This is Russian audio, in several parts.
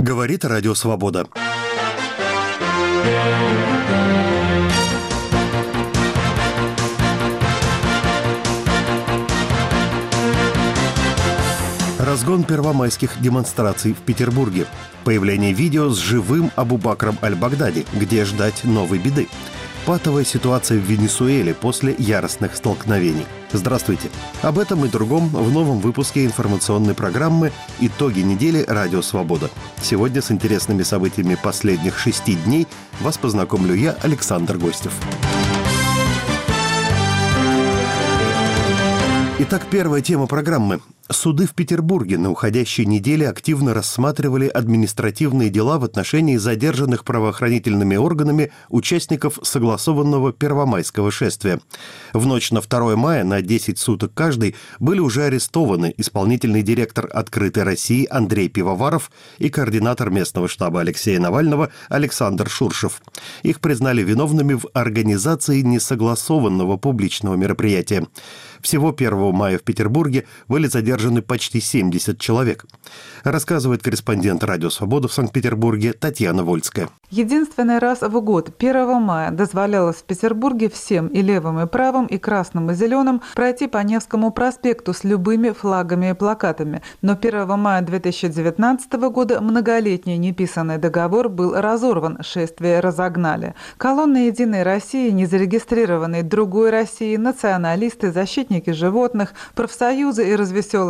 Говорит Радио Свобода. Разгон первомайских демонстраций в Петербурге. Появление видео с живым Абубакром Аль-Багдади. Где ждать новой беды? Патовая ситуация в Венесуэле после яростных столкновений. Здравствуйте. Об этом и другом в новом выпуске информационной программы «Итоги недели. Радио Свобода». Сегодня с интересными событиями последних шести дней вас познакомлю я, Александр Гостев. Итак, первая тема программы. Суды в Петербурге на уходящей неделе активно рассматривали административные дела в отношении задержанных правоохранительными органами участников согласованного первомайского шествия. В ночь на 2 мая на 10 суток каждый были уже арестованы исполнительный директор «Открытой России» Андрей Пивоваров и координатор местного штаба Алексея Навального Александр Шуршев. Их признали виновными в организации несогласованного публичного мероприятия. Всего 1 мая в Петербурге были задержаны почти 70 человек. Рассказывает корреспондент «Радио Свобода» в Санкт-Петербурге Татьяна Вольская. Единственный раз в год, 1 мая, дозволялось в Петербурге всем и левым, и правым, и красным, и зеленым пройти по Невскому проспекту с любыми флагами и плакатами. Но 1 мая 2019 года многолетний неписанный договор был разорван, шествие разогнали. Колонны «Единой России», незарегистрированной другой России, националисты, защитники животных, профсоюзы и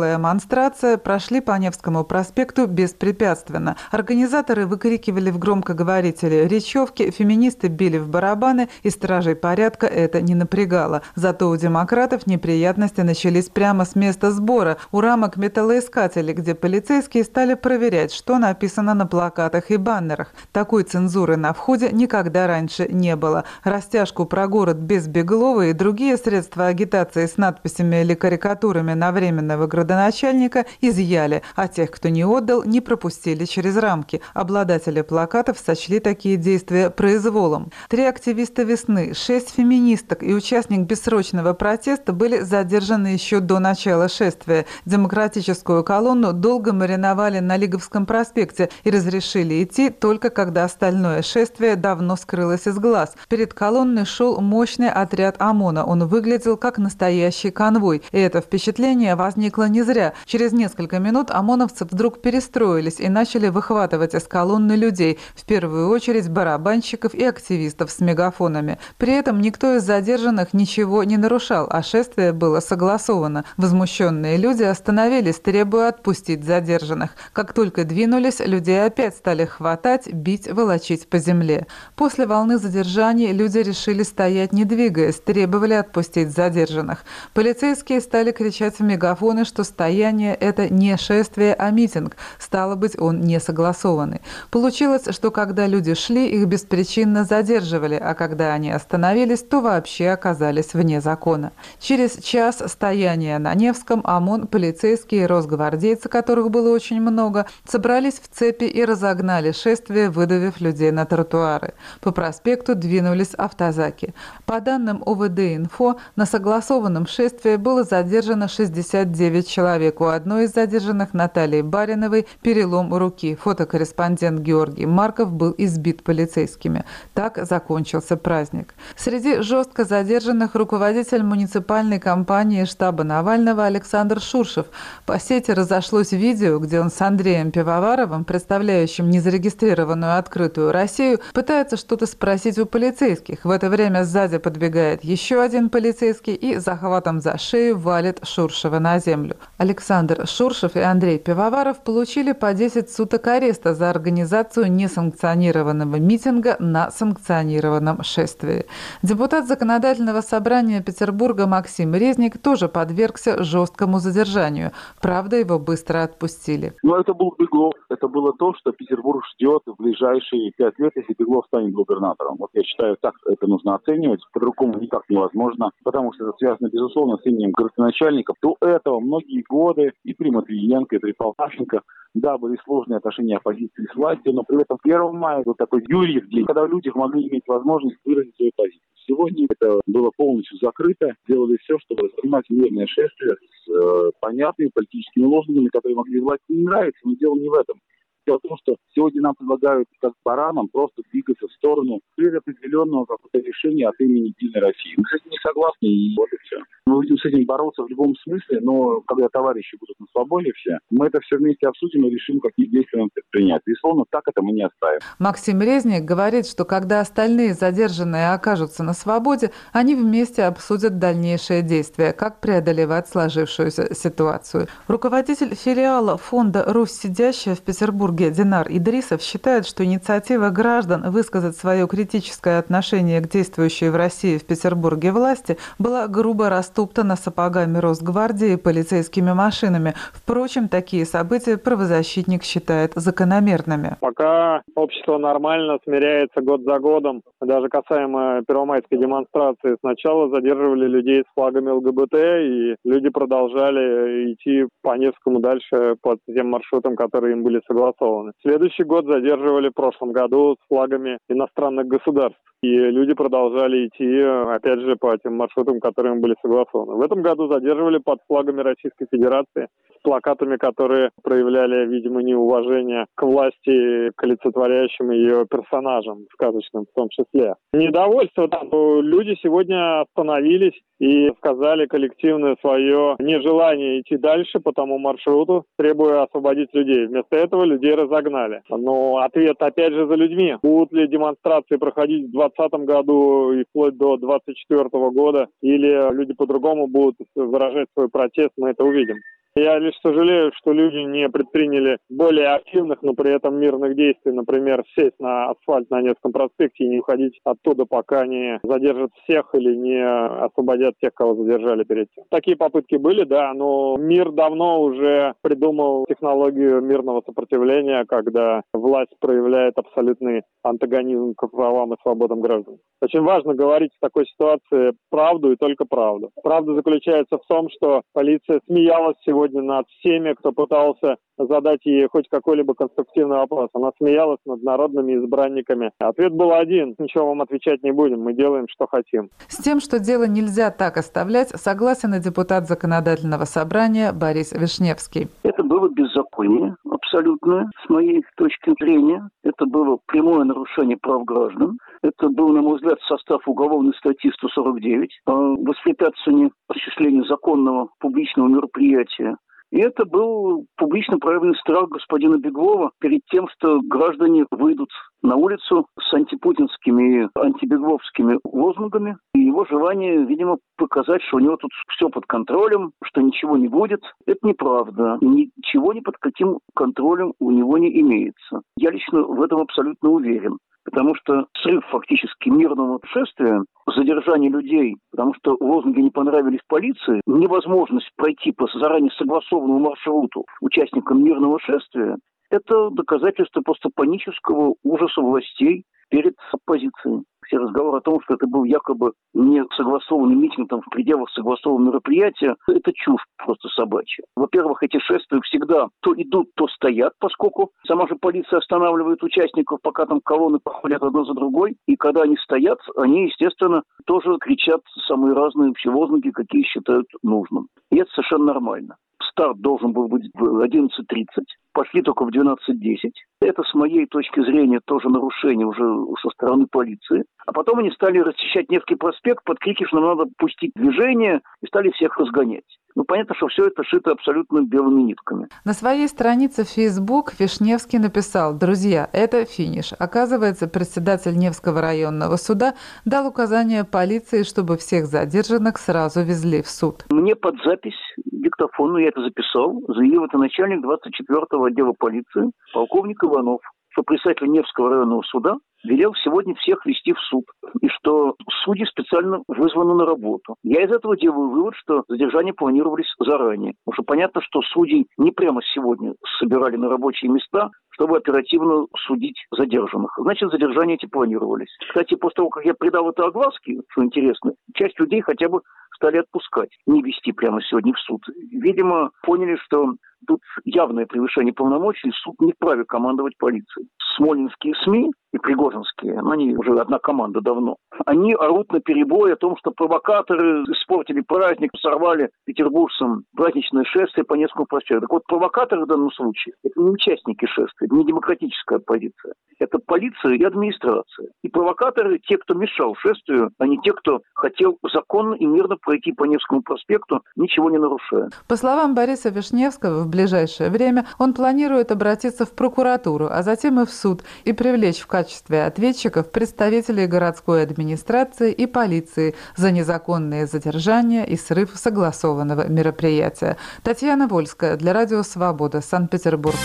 развеселая монстрация прошли по Невскому проспекту беспрепятственно. Организаторы выкрикивали в громкоговорители речевки, феминисты били в барабаны, и стражей порядка это не напрягало. Зато у демократов неприятности начались прямо с места сбора, у рамок металлоискателей, где полицейские стали проверять, что написано на плакатах и баннерах. Такой цензуры на входе никогда раньше не было. Растяжку про город без Беглова и другие средства агитации с надписями или карикатурами на временного градоначальника изъяли, а тех, кто не отдал, не пропустили через рамки. Обладатели плакатов сочли такие действия произволом. Три активиста «Весны», шесть феминисток и участник бессрочного протеста были задержаны еще до начала шествия. Демократическую колонну долго мариновали на Лиговском проспекте и разрешили идти только когда остальное шествие давно скрылось из глаз. Перед колонной шел мощный отряд ОМОНа. Он выглядел как настоящий конвой. И это впечатление возникло не зря. Через несколько минут ОМОНовцы вдруг перестроились и начали выхватывать из колонны людей, в первую очередь барабанщиков и активистов с мегафонами. При этом никто из задержанных ничего не нарушал, а шествие было согласовано. Возмущенные люди остановились, требуя отпустить задержанных. Как только двинулись, людей опять стали хватать, бить, волочить по земле. После волны задержаний люди решили стоять не двигаясь, требовали отпустить задержанных. Полицейские стали кричать в мегафоны, что стояние – это не шествие, а митинг. Стало быть, он не согласованный. Получилось, что когда люди шли, их беспричинно задерживали, а когда они остановились, то вообще оказались вне закона. Через час стояния на Невском ОМОН, полицейские и росгвардейцы, которых было очень много, собрались в цепи и разогнали шествие, выдавив людей на тротуары. По проспекту двинулись автозаки. По данным ОВД-инфо, на согласованном шествии было задержано 69 человек. У одной из задержанных, Натальи Бариновой, перелом руки. Фотокорреспондент Георгий Марков был избит полицейскими. Так закончился праздник. Среди жестко задержанных руководитель муниципальной компании штаба Навального Александр Шуршев. По сети разошлось видео, где он с Андреем Пивоваровым, представляющим незарегистрированную открытую Россию, пытается что-то спросить у полицейских. В это время сзади подбегает еще один полицейский и захватом за шею валит Шуршева на землю. Александр Шуршев и Андрей Пивоваров получили по 10 суток ареста за организацию несанкционированного митинга на санкционированном шествии. Депутат Законодательного собрания Петербурга Максим Резник тоже подвергся жесткому задержанию. Правда, его быстро отпустили. Ну, это был Беглов. Это было то, что Петербург ждет в ближайшие пять лет, если Беглов станет губернатором. Вот я считаю, так это нужно оценивать. По-другому никак невозможно, потому что это связано, безусловно, с именем городоначальников. До этого многие годы и при Матвиенко, и при Полтавченко, да, были сложные отношения оппозиции с властью, но при этом 1 мая был такой Юрьев день, когда люди могли иметь возможность выразить свою позицию. Сегодня это было полностью закрыто. Сделали все, чтобы занимать мирное шествие с э, понятными политическими лозунгами, которые могли власти не нравиться, но дело не в этом. Дело в том, что сегодня нам предлагают как баранам просто двигаться в сторону предопределенного какого-то решения от имени Единой России. Мы с этим не согласны, и вот и все. Мы будем с этим бороться в любом смысле, но когда товарищи будут на свободе все, мы это все вместе обсудим и решим, какие действия нам предпринять. Безусловно, так это мы не оставим. Максим Резник говорит, что когда остальные задержанные окажутся на свободе, они вместе обсудят дальнейшие действия, как преодолевать сложившуюся ситуацию. Руководитель филиала фонда «Русь сидящая» в Петербурге Динар Идрисов считает, что инициатива граждан высказать свое критическое отношение к действующей в России в Петербурге власти была грубо растоптана сапогами Росгвардии и полицейскими машинами. Впрочем, такие события правозащитник считает закономерными. Пока общество нормально смиряется год за годом, даже касаемо первомайской демонстрации, сначала задерживали людей с флагами ЛГБТ, и люди продолжали идти по Невскому дальше по тем маршрутам, которые им были согласованы. Следующий год задерживали в прошлом году с флагами иностранных государств. И люди продолжали идти, опять же, по тем маршрутам, которые им были согласованы. В этом году задерживали под флагами Российской Федерации плакатами, которые проявляли, видимо, неуважение к власти, к олицетворяющим ее персонажам, сказочным в том числе. Недовольство там. Люди сегодня остановились и сказали коллективное свое нежелание идти дальше по тому маршруту, требуя освободить людей. Вместо этого людей разогнали. Но ответ опять же за людьми. Будут ли демонстрации проходить в 2020 году и вплоть до 2024 года, или люди по-другому будут выражать свой протест, мы это увидим. Я лишь сожалею, что люди не предприняли более активных, но при этом мирных действий, например, сесть на асфальт на Невском проспекте и не уходить оттуда, пока не задержат всех или не освободят тех, кого задержали перед тем. Такие попытки были, да, но мир давно уже придумал технологию мирного сопротивления, когда власть проявляет абсолютный антагонизм к правам и свободам граждан. Очень важно говорить в такой ситуации правду и только правду. Правда заключается в том, что полиция смеялась сегодня сегодня над всеми, кто пытался задать ей хоть какой-либо конструктивный вопрос. Она смеялась над народными избранниками. Ответ был один. Ничего вам отвечать не будем. Мы делаем, что хотим. С тем, что дело нельзя так оставлять, согласен и депутат законодательного собрания Борис Вишневский. Это было беззаконие абсолютное, с моей точки зрения. Это было прямое нарушение прав граждан. Это был, на мой взгляд, состав уголовной статьи 149 о воспрепятствовании осуществлению законного публичного мероприятия и это был публично проявленный страх господина Беглова перед тем, что граждане выйдут на улицу с антипутинскими антибегловскими лозунгами. И его желание, видимо, показать, что у него тут все под контролем, что ничего не будет. Это неправда. Ничего ни под каким контролем у него не имеется. Я лично в этом абсолютно уверен потому что срыв фактически мирного шествия, задержание людей, потому что лозунги не понравились полиции, невозможность пройти по заранее согласованному маршруту участникам мирного шествия, это доказательство просто панического ужаса властей перед оппозицией все разговоры о том, что это был якобы не согласованный митинг там, в пределах согласованного мероприятия, это чушь просто собачья. Во-первых, эти шествия всегда то идут, то стоят, поскольку сама же полиция останавливает участников, пока там колонны походят одна за другой, и когда они стоят, они, естественно, тоже кричат самые разные лозунги, какие считают нужным. И это совершенно нормально старт должен был быть в 11.30, пошли только в 12.10. Это, с моей точки зрения, тоже нарушение уже со стороны полиции. А потом они стали расчищать Невский проспект под крики, что нам надо пустить движение, и стали всех разгонять. Ну, понятно, что все это шито абсолютно белыми нитками. На своей странице в Facebook Вишневский написал «Друзья, это финиш». Оказывается, председатель Невского районного суда дал указание полиции, чтобы всех задержанных сразу везли в суд. Мне под запись диктофону, я это записал, заявил это начальник 24-го отдела полиции, полковник Иванов, что председатель Невского районного суда велел сегодня всех вести в суд, и что судьи специально вызваны на работу. Я из этого делаю вывод, что задержания планировались заранее. Потому что понятно, что судьи не прямо сегодня собирали на рабочие места, чтобы оперативно судить задержанных. Значит, задержания эти планировались. Кстати, после того, как я придал это огласке, что интересно, часть людей хотя бы стали отпускать, не вести прямо сегодня в суд. Видимо, поняли, что тут явное превышение полномочий, суд не вправе командовать полицией. смолинские СМИ и пригожинские, ну, они уже одна команда давно, они орут на перебой о том, что провокаторы испортили праздник, сорвали петербургцам праздничное шествие по Невскому проспекту. Так вот, провокаторы в данном случае – это не участники шествия, не демократическая оппозиция. Это полиция и администрация. И провокаторы – те, кто мешал шествию, а не те, кто хотел законно и мирно пройти по Невскому проспекту, ничего не нарушая. По словам Бориса Вишневского, в ближайшее время он планирует обратиться в прокуратуру, а затем и в суд и привлечь в качестве ответчиков представителей городской администрации и полиции за незаконные задержания и срыв согласованного мероприятия. Татьяна Вольская для Радио Свобода, Санкт-Петербург.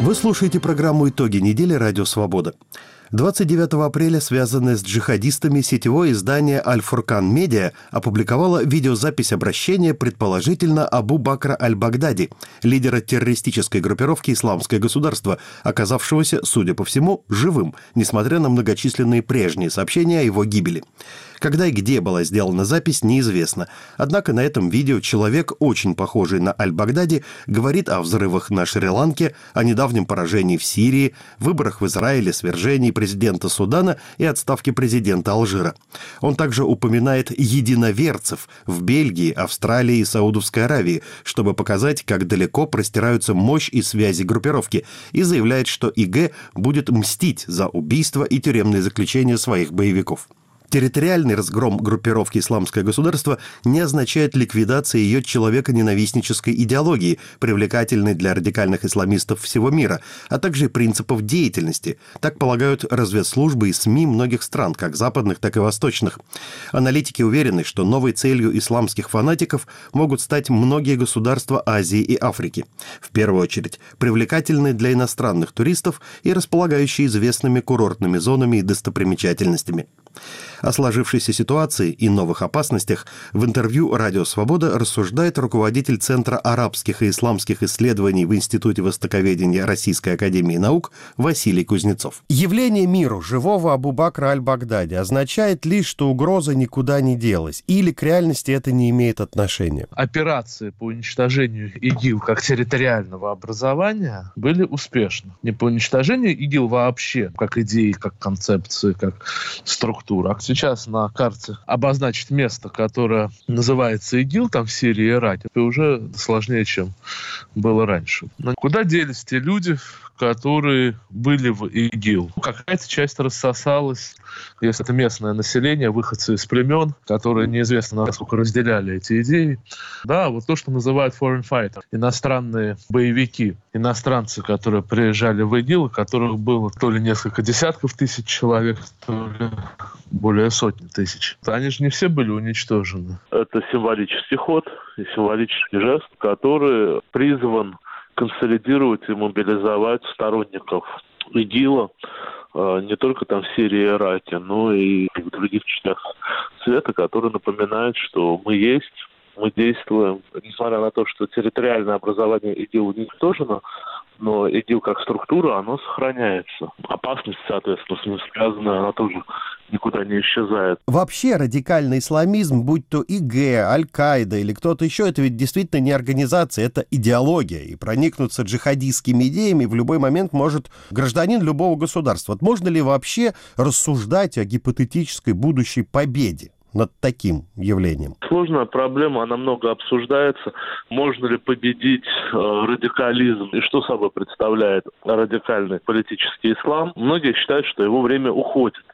Вы слушаете программу «Итоги недели. Радио Свобода». 29 апреля, связанное с джихадистами, сетевое издание «Аль-Фуркан Медиа» опубликовало видеозапись обращения предположительно Абу Бакра Аль-Багдади, лидера террористической группировки «Исламское государство», оказавшегося, судя по всему, живым, несмотря на многочисленные прежние сообщения о его гибели. Когда и где была сделана запись, неизвестно. Однако на этом видео человек, очень похожий на Аль-Багдади, говорит о взрывах на Шри-Ланке, о недавнем поражении в Сирии, выборах в Израиле, свержении президента Судана и отставке президента Алжира. Он также упоминает единоверцев в Бельгии, Австралии и Саудовской Аравии, чтобы показать, как далеко простираются мощь и связи группировки, и заявляет, что ИГ будет мстить за убийство и тюремные заключения своих боевиков. Территориальный разгром группировки «Исламское государство» не означает ликвидации ее человеконенавистнической идеологии, привлекательной для радикальных исламистов всего мира, а также принципов деятельности. Так полагают разведслужбы и СМИ многих стран, как западных, так и восточных. Аналитики уверены, что новой целью исламских фанатиков могут стать многие государства Азии и Африки. В первую очередь, привлекательные для иностранных туристов и располагающие известными курортными зонами и достопримечательностями. О сложившейся ситуации и новых опасностях в интервью «Радио Свобода» рассуждает руководитель Центра арабских и исламских исследований в Институте востоковедения Российской Академии Наук Василий Кузнецов. Явление миру живого Абу-Бакра Аль-Багдади означает лишь, что угроза никуда не делась, или к реальности это не имеет отношения? Операции по уничтожению ИГИЛ как территориального образования были успешны. Не по уничтожению ИГИЛ вообще, как идеи, как концепции, как структура, а сейчас на карте обозначить место, которое называется ИГИЛ, там в Сирии и Ираке, это уже сложнее, чем было раньше. Но куда делись те люди, которые были в ИГИЛ. Какая-то часть рассосалась, если это местное население, выходцы из племен, которые неизвестно насколько разделяли эти идеи. Да, вот то, что называют foreign fighter, иностранные боевики, иностранцы, которые приезжали в ИГИЛ, которых было то ли несколько десятков тысяч человек, то ли более сотни тысяч. Они же не все были уничтожены. Это символический ход и символический жест, который призван консолидировать и мобилизовать сторонников ИГИЛа э, не только там в Сирии и Ираке, но и в других частях света, которые напоминают, что мы есть, мы действуем, несмотря на то, что территориальное образование ИГИЛ уничтожено, но ИГИЛ как структура, оно сохраняется. Опасность, соответственно, с ним связанная, она тоже никуда не исчезает. Вообще радикальный исламизм, будь то ИГ, Аль-Каида или кто-то еще, это ведь действительно не организация, это идеология. И проникнуться джихадистскими идеями в любой момент может гражданин любого государства. Вот можно ли вообще рассуждать о гипотетической будущей победе? Над таким явлением? Сложная проблема, она много обсуждается. Можно ли победить э, радикализм и что собой представляет радикальный политический ислам? Многие считают, что его время уходит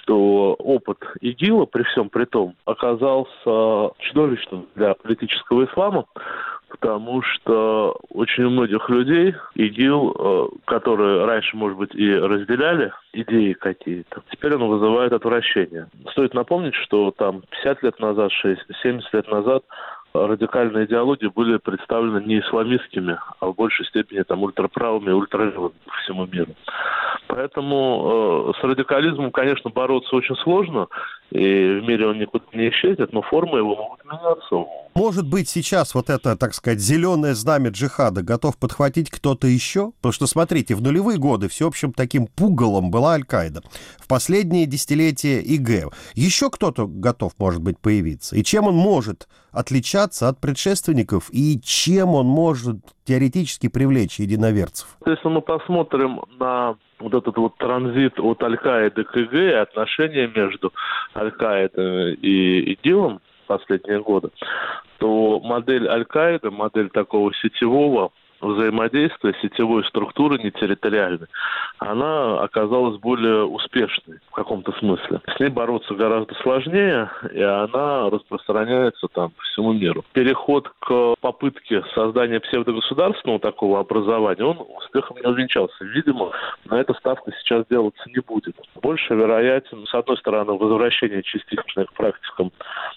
что опыт ИГИЛа при всем при том оказался чудовищным для политического ислама, потому что очень у многих людей ИГИЛ, э, которые раньше, может быть, и разделяли идеи какие-то, теперь он вызывает отвращение. Стоит напомнить, что там 50 лет назад, 60, 70 лет назад радикальные идеологии были представлены не исламистскими, а в большей степени там ультраправыми и ультралевыми по всему миру. Поэтому э, с радикализмом, конечно, бороться очень сложно, и в мире он никуда не исчезнет, но формы его могут меняться. Может быть, сейчас вот это, так сказать, зеленое знамя джихада готов подхватить кто-то еще? Потому что, смотрите, в нулевые годы всеобщим таким пугалом была Аль-Каида. В последние десятилетия ИГ. Еще кто-то готов, может быть, появиться. И чем он может отличаться от предшественников, и чем он может теоретически привлечь единоверцев? Если мы посмотрим на вот этот вот транзит от Аль-Каиды к ИГ отношения между Аль-Каидой и ИДИЛом последние годы, то модель Аль-Каиды, модель такого сетевого взаимодействия сетевой структуры, не территориальной, она оказалась более успешной в каком-то смысле. С ней бороться гораздо сложнее, и она распространяется там по всему миру. Переход к попытке создания псевдогосударственного такого образования, он успехом не увенчался. Видимо, на это ставка сейчас делаться не будет. Больше вероятен, с одной стороны, возвращение частично к практикам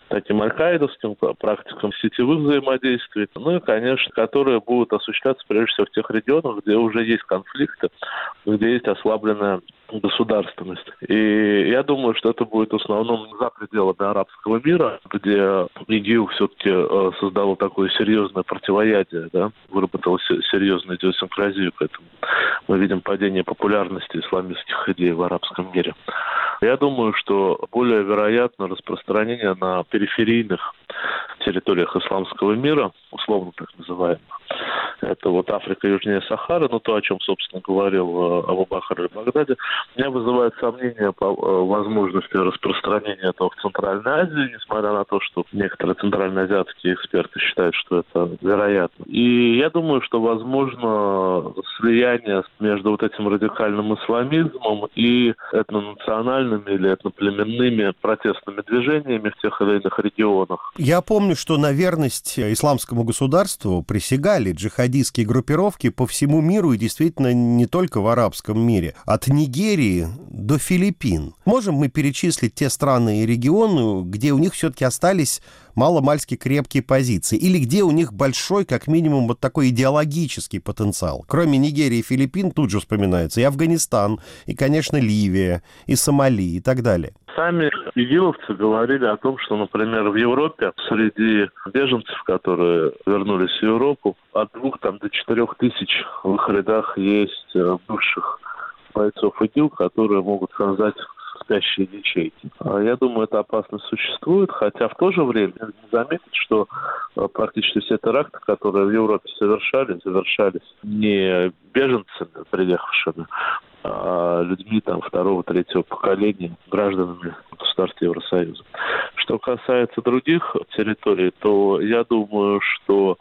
таким аль-каидовским, практикам сетевых взаимодействий, ну и, конечно, которые будут осуществляться осуществляться прежде всего в тех регионах, где уже есть конфликты, где есть ослабленная государственность. И я думаю, что это будет в основном за пределами арабского мира, где ИГИЛ все-таки э, создал такое серьезное противоядие, да, выработал серьезную идиосинкразию к этому. Мы видим падение популярности исламистских идей в арабском мире. Я думаю, что более вероятно распространение на периферийных территориях исламского мира, условно так называемых. Это вот Африка южнее Сахары, ну то, о чем, собственно, говорил э, Абу Бахар в Багдаде. Меня вызывает сомнение по э, возможности распространения этого в Центральной Азии, несмотря на то, что некоторые центральноазиатские эксперты считают, что это вероятно. И я думаю, что возможно слияние между вот этим радикальным исламизмом и этнонациональными или этноплеменными протестными движениями в тех или иных регионах. Я помню, что на верность исламскому государству присягали джихадистские группировки по всему миру и действительно не только в арабском мире. От Нигерии до Филиппин. Можем мы перечислить те страны и регионы, где у них все-таки остались маломальски крепкие позиции, или где у них большой, как минимум, вот такой идеологический потенциал. Кроме Нигерии и Филиппин тут же вспоминается и Афганистан, и, конечно, Ливия, и Сомали, и так далее. Сами игиловцы говорили о том, что, например, в Европе среди беженцев, которые вернулись в Европу, от двух там, до четырех тысяч в их рядах есть э, бывших бойцов ИГИЛ, которые могут создать спящие ячейки. А я думаю, эта опасность существует, хотя в то же время заметить, что э, практически все теракты, которые в Европе совершались, завершались не беженцами, приехавшими, а людьми там второго, третьего поколения, гражданами государств Евросоюза. Что касается других территорий, то я думаю, что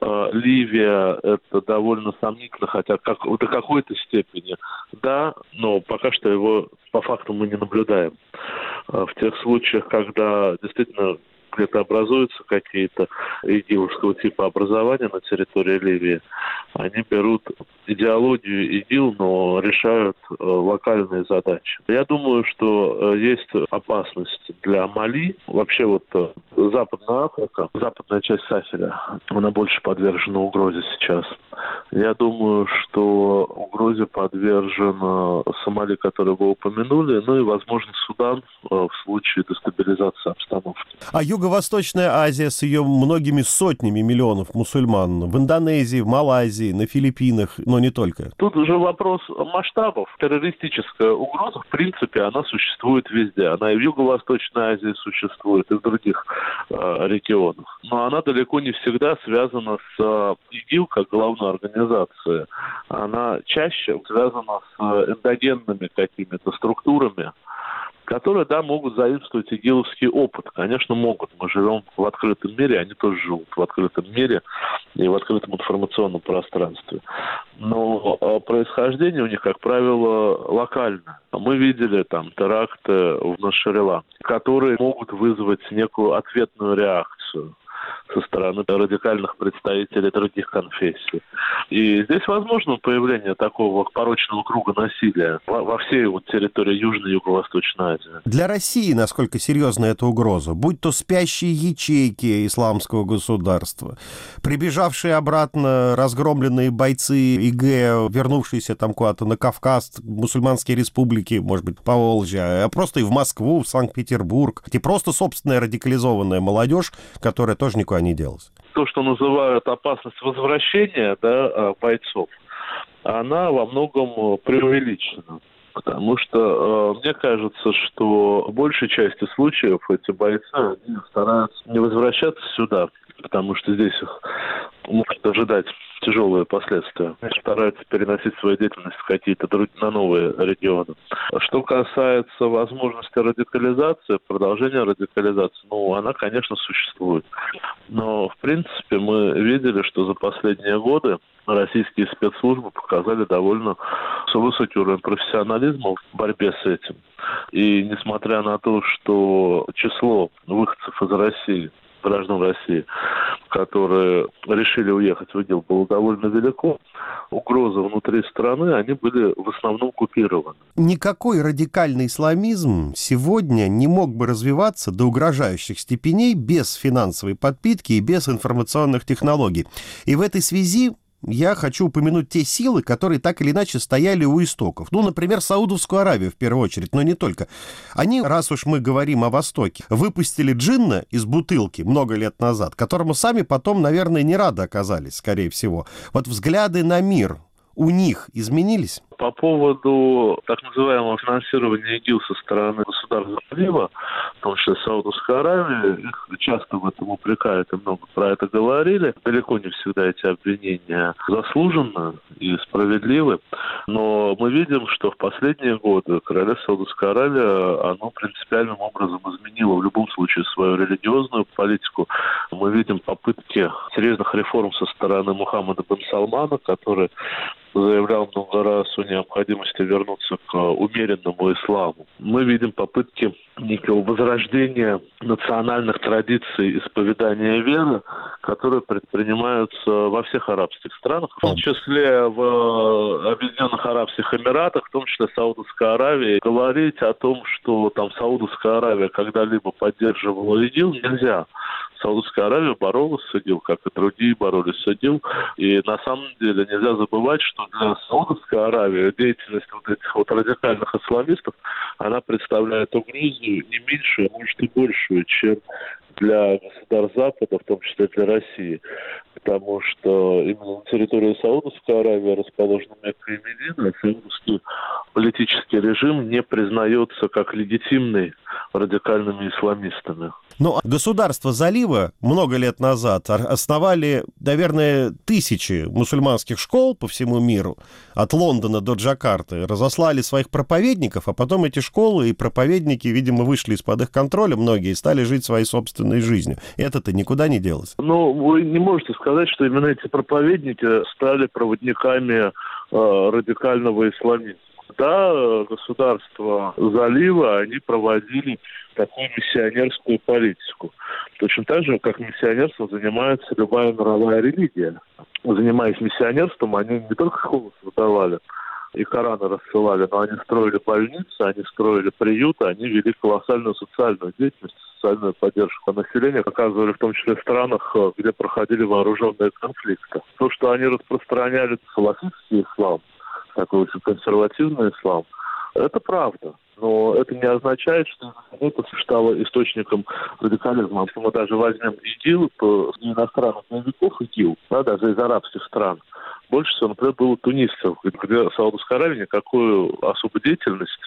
э, Ливия это довольно сомнительно, хотя как, до какой-то степени да, но пока что его по факту мы не наблюдаем. Э, в тех случаях, когда действительно где-то образуются какие-то идиловского типа образования на территории Ливии, они берут идеологию ИДИЛ, но решают э, локальные задачи. Я думаю, что э, есть опасность для Мали. Вообще вот э, Западная Африка, западная часть Сахеля, она больше подвержена угрозе сейчас. Я думаю, что угрозе подвержен Сомали, который вы упомянули, ну и, возможно, Судан в случае дестабилизации обстановки. А Юго-Восточная Азия с ее многими сотнями миллионов мусульман в Индонезии, в Малайзии, на Филиппинах, но не только. Тут уже вопрос масштабов. Террористическая угроза, в принципе, она существует везде. Она и в Юго-Восточной Азии существует, и в других э, регионах. Но она далеко не всегда связана с э, ИГИЛ как главной организацией. Она чаще связана с э, эндогенными какими-то структурами, которые, да, могут заимствовать игиловский опыт. Конечно, могут. Мы живем в открытом мире, они тоже живут в открытом мире и в открытом информационном пространстве. Но а, происхождение у них, как правило, локальное. Мы видели там теракты в Шри-Ланке, которые могут вызвать некую ответную реакцию со стороны радикальных представителей других конфессий. И здесь возможно появление такого порочного круга насилия во, всей вот территории Южной и Юго-Восточной Азии. Для России насколько серьезна эта угроза? Будь то спящие ячейки исламского государства, прибежавшие обратно разгромленные бойцы ИГ, вернувшиеся там куда-то на Кавказ, мусульманские республики, может быть, по Волжье, а просто и в Москву, в Санкт-Петербург. И просто собственная радикализованная молодежь, которая тоже никуда не делась. То, что называют опасность возвращения да, а, бойцов, она во многом преувеличена. Потому что э, мне кажется, что в большей части случаев эти бойцы они стараются не возвращаться сюда, потому что здесь их может ожидать тяжелые последствия. Стараются переносить свою деятельность в какие-то на новые регионы. Что касается возможности радикализации, продолжения радикализации, ну, она, конечно, существует. Но, в принципе, мы видели, что за последние годы российские спецслужбы показали довольно высокий уровень профессионализма в борьбе с этим. И несмотря на то, что число выходцев из России граждан России, которые решили уехать в ИГИЛ, было довольно велико. Угрозы внутри страны, они были в основном купированы. Никакой радикальный исламизм сегодня не мог бы развиваться до угрожающих степеней без финансовой подпитки и без информационных технологий. И в этой связи я хочу упомянуть те силы, которые так или иначе стояли у истоков. Ну, например, Саудовскую Аравию в первую очередь, но не только. Они, раз уж мы говорим о Востоке, выпустили джинна из бутылки много лет назад, которому сами потом, наверное, не рады оказались, скорее всего. Вот взгляды на мир у них изменились? По поводу так называемого финансирования ИГИЛ со стороны государства залива, в том числе Саудовской Аравии, их часто в этом упрекают и много про это говорили. Далеко не всегда эти обвинения заслужены и справедливы, но мы видим, что в последние годы королевство Саудовской Аравии, оно принципиальным образом изменило в любом случае свою религиозную политику. Мы видим попытки серьезных реформ со стороны Мухаммада бен Салмана, который заявлял много раз о необходимости вернуться к умеренному исламу. Мы видим попытки некого возрождения национальных традиций исповедания веры, которые предпринимаются во всех арабских странах, в том числе в Объединенных Арабских Эмиратах, в том числе Саудовской Аравии. Говорить о том, что там Саудовская Аравия когда-либо поддерживала ИГИЛ, нельзя. Саудовская Аравия боролась с ИГИЛ, как и другие боролись с ИГИЛ. И на самом деле нельзя забывать, что для Саудовской Аравии деятельность вот этих вот радикальных исламистов, она представляет угрозу не меньшую, а может и большую, чем для государств Запада, в том числе для России. Потому что именно на территории Саудовской Аравии расположена Мекка и Медина, а саудовский политический режим не признается как легитимный радикальными исламистами. Но государства залива много лет назад основали, наверное, тысячи мусульманских школ по всему миру, от Лондона до Джакарты, разослали своих проповедников, а потом эти школы и проповедники, видимо, вышли из-под их контроля, многие, и стали жить своей собственной жизнью. Это-то никуда не делось. Ну, вы не можете сказать, что именно эти проповедники стали проводниками э, радикального исламизма. Да, государства залива, они проводили такую миссионерскую политику. Точно так же, как миссионерством занимается любая мировая религия. Занимаясь миссионерством, они не только школы создавали, и Кораны рассылали, но они строили больницы, они строили приюты, они вели колоссальную социальную деятельность, социальную поддержку населения, оказывали в том числе в странах, где проходили вооруженные конфликты. То, что они распространяли салафитский ислам, такой очень консервативный ислам, это правда но это не означает, что это стало источником радикализма. Если мы даже возьмем ИГИЛ, то иностранных боевиков ИГИЛ, да, даже из арабских стран, больше всего, например, было тунисцев, где Саудовская Аравия никакую особую деятельность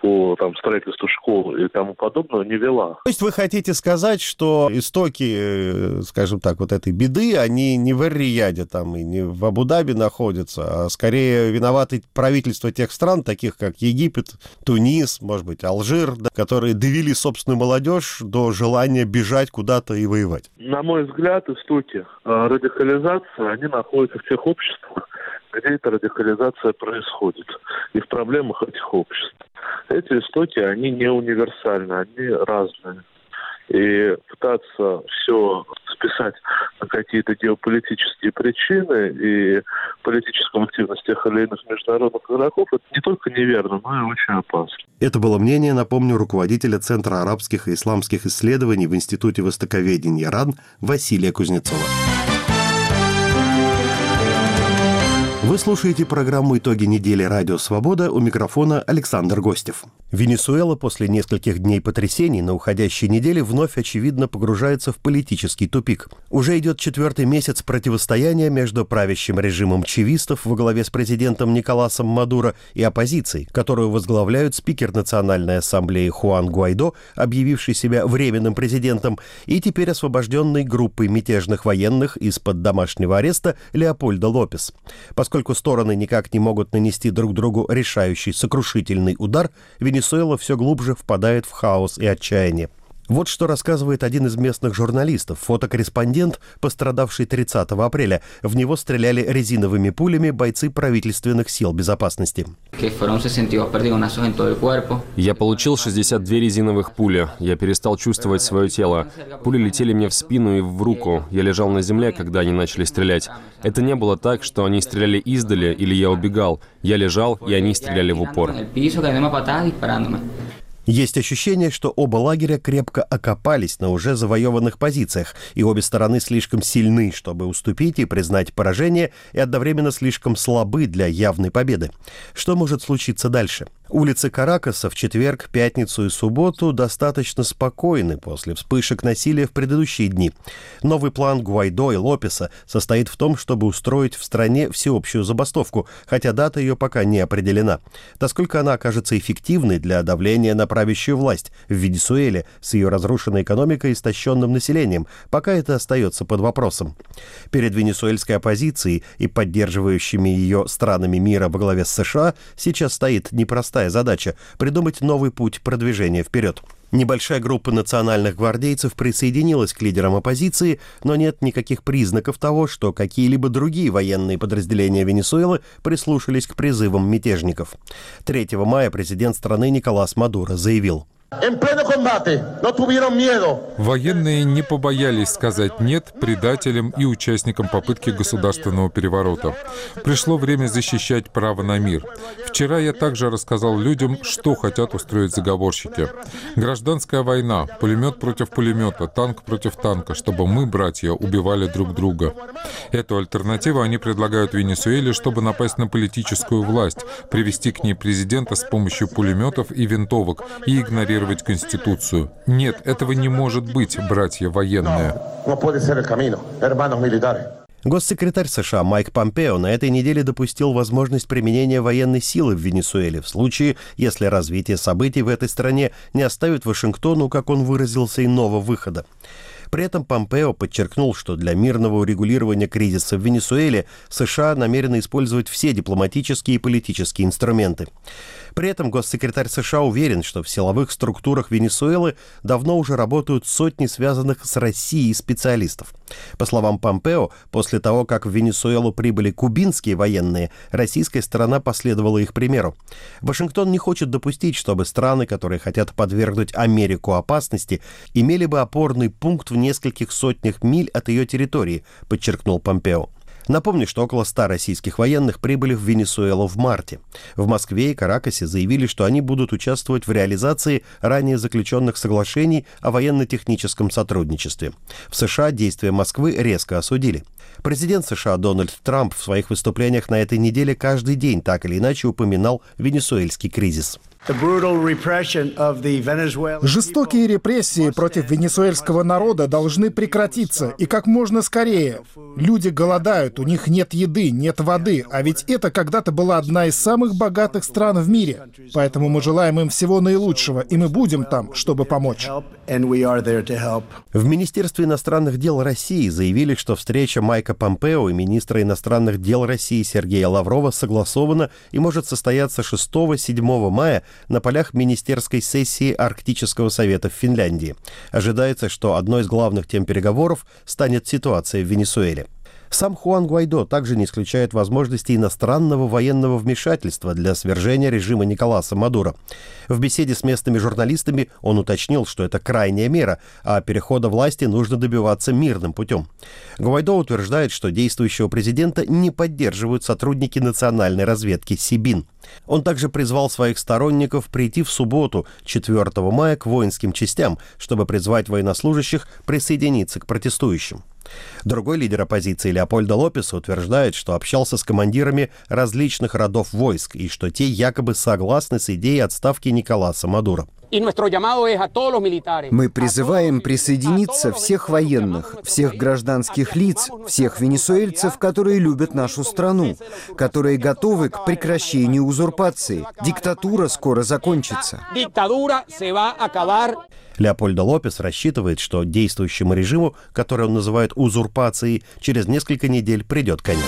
по там, строительству школ и тому подобного не вела. То есть вы хотите сказать, что истоки, э, скажем так, вот этой беды, они не в Эр-Рияде там и не в Абу-Даби находятся, а скорее виноваты правительства тех стран, таких как Египет, Тунис, может быть, Алжир, да, которые довели собственную молодежь до желания бежать куда-то и воевать? На мой взгляд, истоки э, радикализации, они находятся в тех обществах, где эта радикализация происходит, и в проблемах этих обществ. Эти истоки, они не универсальны, они разные. И пытаться все списать на какие-то геополитические причины и политическую активность тех или иных международных игроков, это не только неверно, но и очень опасно. Это было мнение, напомню, руководителя Центра арабских и исламских исследований в Институте Востоковедения РАН Василия Кузнецова. Слушаете программу «Итоги недели. Радио Свобода» у микрофона Александр Гостев. Венесуэла после нескольких дней потрясений на уходящей неделе вновь, очевидно, погружается в политический тупик. Уже идет четвертый месяц противостояния между правящим режимом чивистов во главе с президентом Николасом Мадуро и оппозицией, которую возглавляют спикер Национальной ассамблеи Хуан Гуайдо, объявивший себя временным президентом, и теперь освобожденной группой мятежных военных из-под домашнего ареста Леопольда Лопес. Поскольку стороны никак не могут нанести друг другу решающий сокрушительный удар, Венесуэла все глубже впадает в хаос и отчаяние. Вот что рассказывает один из местных журналистов, фотокорреспондент, пострадавший 30 апреля. В него стреляли резиновыми пулями бойцы правительственных сил безопасности. Я получил 62 резиновых пули. Я перестал чувствовать свое тело. Пули летели мне в спину и в руку. Я лежал на земле, когда они начали стрелять. Это не было так, что они стреляли издали или я убегал. Я лежал, и они стреляли в упор. Есть ощущение, что оба лагеря крепко окопались на уже завоеванных позициях, и обе стороны слишком сильны, чтобы уступить и признать поражение, и одновременно слишком слабы для явной победы. Что может случиться дальше? Улицы Каракаса в четверг, пятницу и субботу достаточно спокойны после вспышек насилия в предыдущие дни. Новый план Гуайдо и Лопеса состоит в том, чтобы устроить в стране всеобщую забастовку, хотя дата ее пока не определена. Насколько она окажется эффективной для давления на правящую власть в Венесуэле с ее разрушенной экономикой и истощенным населением, пока это остается под вопросом. Перед венесуэльской оппозицией и поддерживающими ее странами мира во главе с США сейчас стоит непростая непростая задача – придумать новый путь продвижения вперед. Небольшая группа национальных гвардейцев присоединилась к лидерам оппозиции, но нет никаких признаков того, что какие-либо другие военные подразделения Венесуэлы прислушались к призывам мятежников. 3 мая президент страны Николас Мадуро заявил – Военные не побоялись сказать «нет» предателям и участникам попытки государственного переворота. Пришло время защищать право на мир. Вчера я также рассказал людям, что хотят устроить заговорщики. Гражданская война, пулемет против пулемета, танк против танка, чтобы мы, братья, убивали друг друга. Эту альтернативу они предлагают Венесуэле, чтобы напасть на политическую власть, привести к ней президента с помощью пулеметов и винтовок и игнорировать игнорировать Конституцию. Нет, этого не может быть, братья военные. Госсекретарь США Майк Помпео на этой неделе допустил возможность применения военной силы в Венесуэле в случае, если развитие событий в этой стране не оставит Вашингтону, как он выразился, иного выхода. При этом Помпео подчеркнул, что для мирного урегулирования кризиса в Венесуэле США намерены использовать все дипломатические и политические инструменты. При этом госсекретарь США уверен, что в силовых структурах Венесуэлы давно уже работают сотни связанных с Россией специалистов. По словам Помпео, после того, как в Венесуэлу прибыли кубинские военные, российская сторона последовала их примеру. Вашингтон не хочет допустить, чтобы страны, которые хотят подвергнуть Америку опасности, имели бы опорный пункт в нескольких сотнях миль от ее территории, подчеркнул Помпео. Напомню, что около 100 российских военных прибыли в Венесуэлу в марте. В Москве и Каракасе заявили, что они будут участвовать в реализации ранее заключенных соглашений о военно-техническом сотрудничестве. В США действия Москвы резко осудили. Президент США Дональд Трамп в своих выступлениях на этой неделе каждый день так или иначе упоминал венесуэльский кризис. Жестокие репрессии против венесуэльского народа должны прекратиться и как можно скорее. Люди голодают, у них нет еды, нет воды, а ведь это когда-то была одна из самых богатых стран в мире. Поэтому мы желаем им всего наилучшего, и мы будем там, чтобы помочь. В Министерстве иностранных дел России заявили, что встреча Майка Помпео и министра иностранных дел России Сергея Лаврова согласована и может состояться 6-7 мая на полях министерской сессии Арктического совета в Финляндии. Ожидается, что одной из главных тем переговоров станет ситуация в Венесуэле. Сам Хуан Гуайдо также не исключает возможности иностранного военного вмешательства для свержения режима Николаса Мадуро. В беседе с местными журналистами он уточнил, что это крайняя мера, а перехода власти нужно добиваться мирным путем. Гуайдо утверждает, что действующего президента не поддерживают сотрудники национальной разведки СИБИН. Он также призвал своих сторонников прийти в субботу, 4 мая, к воинским частям, чтобы призвать военнослужащих присоединиться к протестующим. Другой лидер оппозиции Леопольдо Лопес утверждает, что общался с командирами различных родов войск и что те якобы согласны с идеей отставки Николаса Мадуро. Мы призываем присоединиться всех военных, всех гражданских лиц, всех венесуэльцев, которые любят нашу страну, которые готовы к прекращению узурпации. Диктатура скоро закончится. Леопольдо Лопес рассчитывает, что действующему режиму, который он называет узурпацией, через несколько недель придет конец.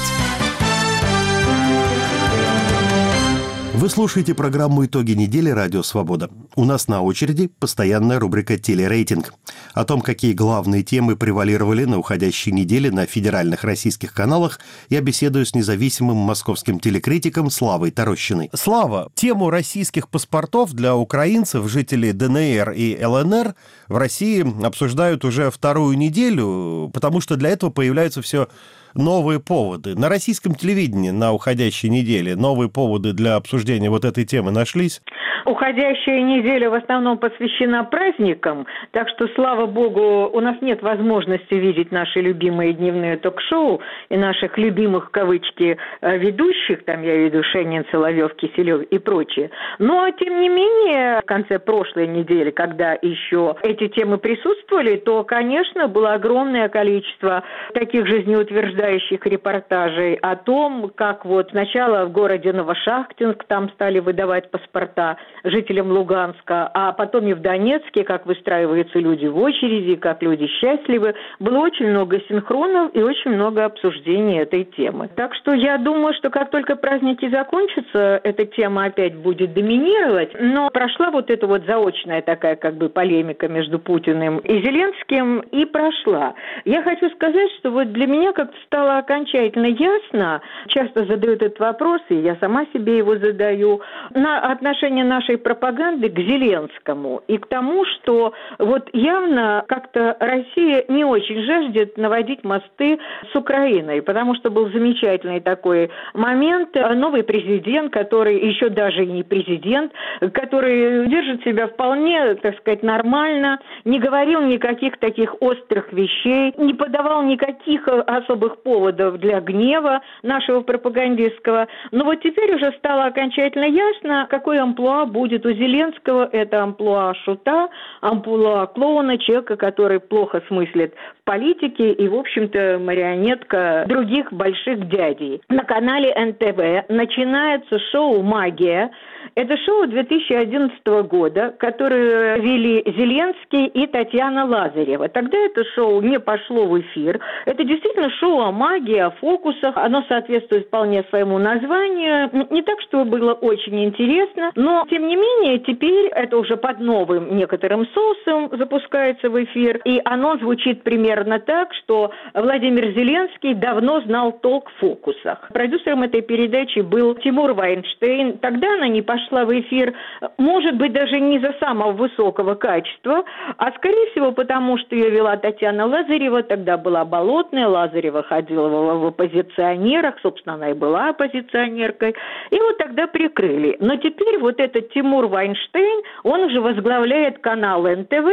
Вы слушаете программу «Итоги недели. Радио Свобода». У нас на очереди постоянная рубрика «Телерейтинг». О том, какие главные темы превалировали на уходящей неделе на федеральных российских каналах, я беседую с независимым московским телекритиком Славой Тарощиной. Слава, тему российских паспортов для украинцев, жителей ДНР и ЛНР в России обсуждают уже вторую неделю, потому что для этого появляются все новые поводы. На российском телевидении на уходящей неделе новые поводы для обсуждения вот этой темы нашлись? Уходящая неделя в основном посвящена праздникам, так что, слава богу, у нас нет возможности видеть наши любимые дневные ток-шоу и наших любимых, кавычки, э, ведущих, там я веду Шенин, Соловьев, Киселев и прочее. Но, тем не менее, в конце прошлой недели, когда еще эти темы присутствовали, то, конечно, было огромное количество таких жизнеутверждающих репортажей о том, как вот сначала в городе Новошахтинск там стали выдавать паспорта, жителям Луганска, а потом и в Донецке, как выстраиваются люди в очереди, как люди счастливы. Было очень много синхронов и очень много обсуждений этой темы. Так что я думаю, что как только праздники закончатся, эта тема опять будет доминировать. Но прошла вот эта вот заочная такая как бы полемика между Путиным и Зеленским и прошла. Я хочу сказать, что вот для меня как-то стало окончательно ясно, часто задают этот вопрос, и я сама себе его задаю, на отношение нашей пропаганды к Зеленскому и к тому, что вот явно как-то Россия не очень жаждет наводить мосты с Украиной, потому что был замечательный такой момент. Новый президент, который еще даже не президент, который держит себя вполне, так сказать, нормально, не говорил никаких таких острых вещей, не подавал никаких особых поводов для гнева нашего пропагандистского. Но вот теперь уже стало окончательно ясно, какой амплуа будет у Зеленского, это амплуа шута, амплуа клоуна, человека, который плохо смыслит в политике и, в общем-то, марионетка других больших дядей. На канале НТВ начинается шоу «Магия», это шоу 2011 года, которое вели Зеленский и Татьяна Лазарева. Тогда это шоу не пошло в эфир. Это действительно шоу о магии, о фокусах. Оно соответствует вполне своему названию. Не так, чтобы было очень интересно, но, тем не менее, теперь это уже под новым некоторым соусом запускается в эфир. И оно звучит примерно так, что Владимир Зеленский давно знал толк в фокусах. Продюсером этой передачи был Тимур Вайнштейн. Тогда она не пошла в эфир, может быть, даже не за самого высокого качества, а, скорее всего, потому что ее вела Татьяна Лазарева, тогда была Болотная, Лазарева ходила в оппозиционерах, собственно, она и была оппозиционеркой, и вот тогда прикрыли. Но теперь вот этот Тимур Вайнштейн, он уже возглавляет канал НТВ,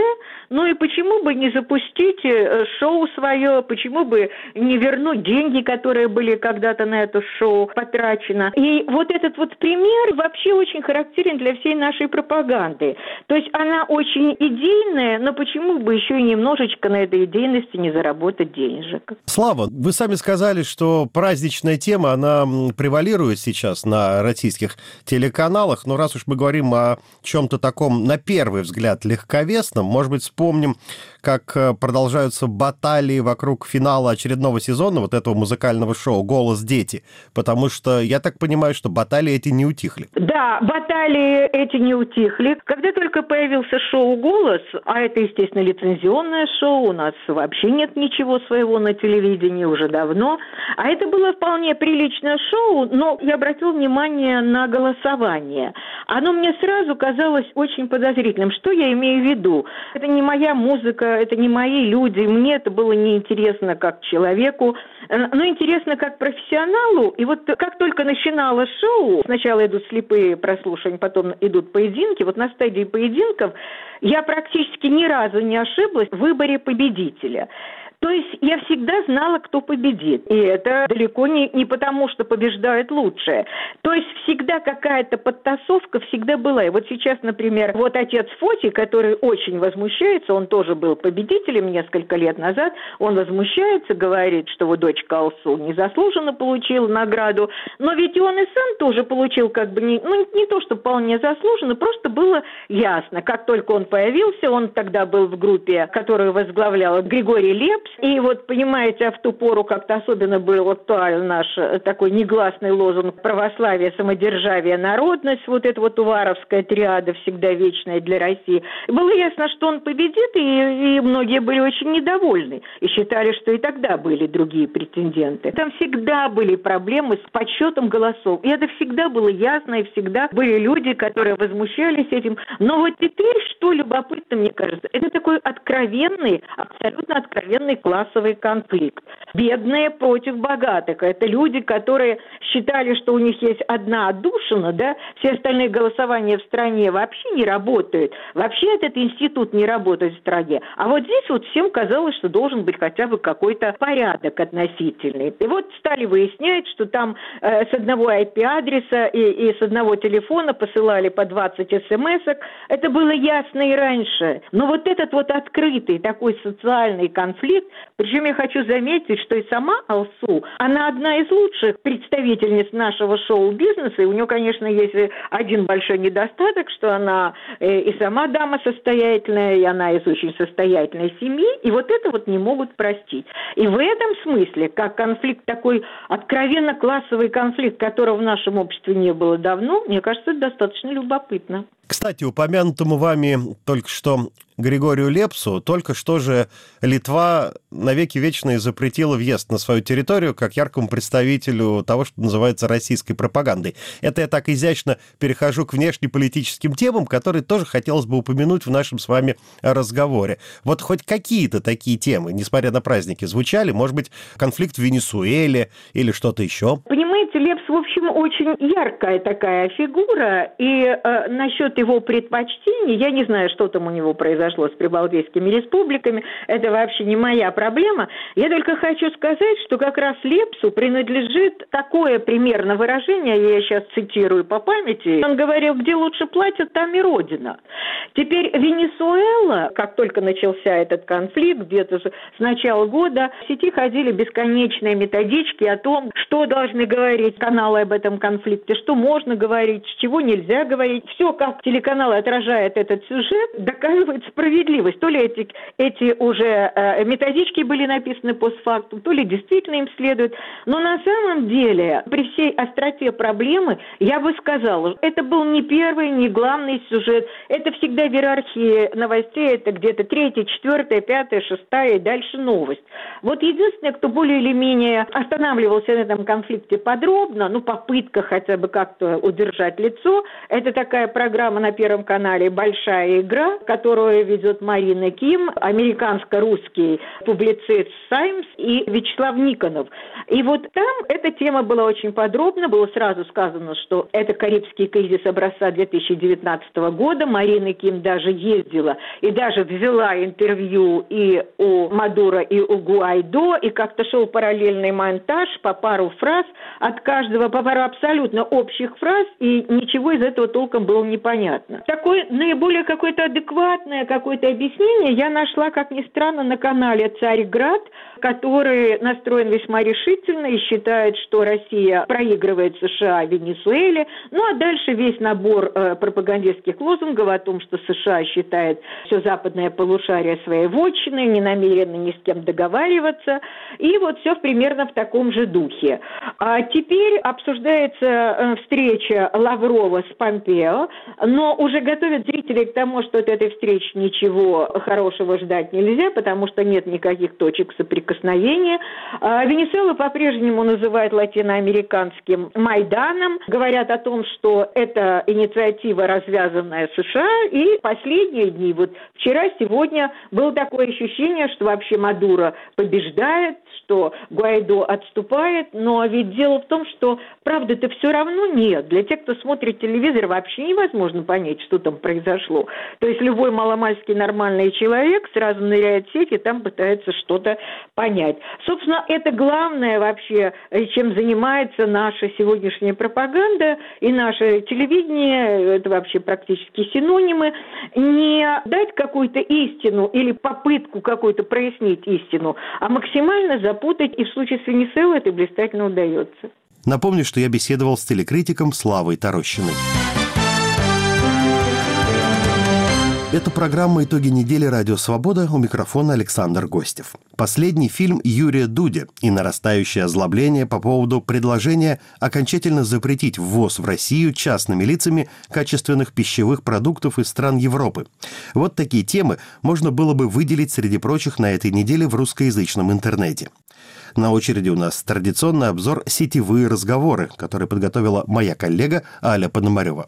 ну и почему бы не запустить э, шоу свое, почему бы не вернуть деньги, которые были когда-то на это шоу потрачено. И вот этот вот пример вообще очень характерен для всей нашей пропаганды. То есть она очень идейная, но почему бы еще и немножечко на этой идейности не заработать денежек? Слава, вы сами сказали, что праздничная тема, она превалирует сейчас на российских телеканалах, но раз уж мы говорим о чем-то таком, на первый взгляд, легковесном. Может быть, вспомним, как э, продолжаются баталии вокруг финала очередного сезона вот этого музыкального шоу «Голос дети», потому что я так понимаю, что баталии эти не утихли. Да, баталии эти не утихли. Когда только появился шоу «Голос», а это, естественно, лицензионное шоу, у нас вообще нет ничего своего на телевидении уже давно, а это было вполне приличное шоу, но я обратил внимание на голосование. Оно мне сразу казалось очень подозрительным. Что я имею в виду? Это не моя музыка, это не мои люди, мне это было неинтересно как человеку, э, но интересно как профессионалу. И вот как только начиналось шоу, сначала идут слепые прослушивания, потом идут поединки, вот на стадии поединков я практически ни разу не ошиблась в выборе победителя. То есть я всегда знала, кто победит. И это далеко не, не потому, что побеждает лучшее. То есть всегда какая-то подтасовка всегда была. И вот сейчас, например, вот отец Фоти, который очень возмущается, он тоже был победителем несколько лет назад, он возмущается, говорит, что вот дочка Алсу незаслуженно получила награду, но ведь он и сам тоже получил как бы не, ну, не то, что вполне заслуженно, просто было ясно. Как только он появился, он тогда был в группе, которую возглавлял Григорий Лепс, и вот, понимаете, в ту пору как-то особенно был актуален наш э, такой негласный лозунг православие, самодержавие, народность, вот эта вот уваровская триада всегда вечная для России. Было ясно, что он победит, и, и многие были очень недовольны и считали, что и тогда были другие претенденты. Там всегда были проблемы с подсчетом голосов, и это всегда было ясно, и всегда были люди, которые возмущались этим. Но вот теперь, что любопытно, мне кажется, это такой откровенный, абсолютно откровенный классовый конфликт. Бедные против богатых. Это люди, которые считали, что у них есть одна отдушина, да, все остальные голосования в стране вообще не работают. Вообще этот институт не работает в стране. А вот здесь вот всем казалось, что должен быть хотя бы какой-то порядок относительный. И вот стали выяснять, что там э, с одного IP-адреса и, и с одного телефона посылали по 20 смс -ок. Это было ясно и раньше. Но вот этот вот открытый такой социальный конфликт, причем я хочу заметить, что и сама Алсу, она одна из лучших представительниц нашего шоу-бизнеса, и у нее, конечно, есть один большой недостаток, что она э, и сама дама состоятельная, и она из очень состоятельной семьи, и вот это вот не могут простить. И в этом смысле, как конфликт такой откровенно классовый конфликт, которого в нашем обществе не было давно, мне кажется, это достаточно любопытно. Кстати, упомянутому вами только что Григорию Лепсу, только что же Литва навеки вечные запретила въезд на свою территорию как яркому представителю того, что называется российской пропагандой. Это я так изящно перехожу к внешнеполитическим темам, которые тоже хотелось бы упомянуть в нашем с вами разговоре. Вот хоть какие-то такие темы, несмотря на праздники, звучали? Может быть, конфликт в Венесуэле или что-то еще? Понимаете, Лепс, в общем, очень яркая такая фигура, и э, насчет его предпочтений, я не знаю, что там у него произошло с прибалтийскими республиками, это вообще не моя проблема. Я только хочу сказать, что как раз Лепсу принадлежит такое примерно выражение, я сейчас цитирую по памяти, он говорил, где лучше платят, там и Родина. Теперь Венесуэла, как только начался этот конфликт, где-то с начала года, в сети ходили бесконечные методички о том, что должны говорить каналы об этом конфликте, что можно говорить, чего нельзя говорить. Все, как телеканалы отражают этот сюжет, доказывает справедливость. То ли эти, эти уже э, методички были написаны постфактум, то ли действительно им следует. Но на самом деле, при всей остроте проблемы, я бы сказала, это был не первый, не главный сюжет. Это всегда в иерархии новостей, это где-то третья, четвертая, пятая, шестая и дальше новость. Вот единственное, кто более или менее останавливался на этом конфликте подробно, ну, попытка хотя бы как-то удержать лицо, это такая программа на Первом канале «Большая игра», которую ведет Марина Ким, американско-русский публицист «Саймс» и Вячеслав Никонов. И вот там эта тема была очень подробно, было сразу сказано, что это Карибский кризис образца 2019 года. Марина Ким даже ездила и даже взяла интервью и у Мадура, и у Гуайдо, и как-то шел параллельный монтаж по пару фраз от каждого, по пару абсолютно общих фраз, и ничего из этого толком было непонятно. Такое наиболее какое-то адекватное какое-то объяснение я нашла, как ни странно, на канале «Царьград». Который настроен весьма решительно и считает, что Россия проигрывает США Венесуэле. Ну а дальше весь набор э, пропагандистских лозунгов о том, что США считает все западное полушарие своей вотчиной, не намерена ни с кем договариваться. И вот все примерно в таком же духе. А теперь обсуждается э, встреча Лаврова с Помпео, но уже готовят зрителей к тому, что от этой встречи ничего хорошего ждать нельзя, потому что нет никаких точек соприкосновения. А Венесуэлу по-прежнему называют латиноамериканским Майданом. Говорят о том, что это инициатива, развязанная США. И последние дни, вот вчера, сегодня, было такое ощущение, что вообще Мадуро побеждает, что Гуайдо отступает. Но ведь дело в том, что правды-то все равно нет. Для тех, кто смотрит телевизор, вообще невозможно понять, что там произошло. То есть любой маломальский нормальный человек сразу ныряет в сеть и там пытается что-то понять. Собственно, это главное вообще, э, чем занимается наша сегодняшняя пропаганда и наше телевидение, это вообще практически синонимы, не дать какую-то истину или попытку какую-то прояснить истину, а максимально запутать, и в случае с Венесуэлой это блистательно удается. Напомню, что я беседовал с телекритиком Славой Тарощиной. Это программа «Итоги недели. Радио Свобода». У микрофона Александр Гостев. Последний фильм Юрия Дудя и нарастающее озлобление по поводу предложения окончательно запретить ввоз в Россию частными лицами качественных пищевых продуктов из стран Европы. Вот такие темы можно было бы выделить среди прочих на этой неделе в русскоязычном интернете. На очереди у нас традиционный обзор «Сетевые разговоры», который подготовила моя коллега Аля Пономарева.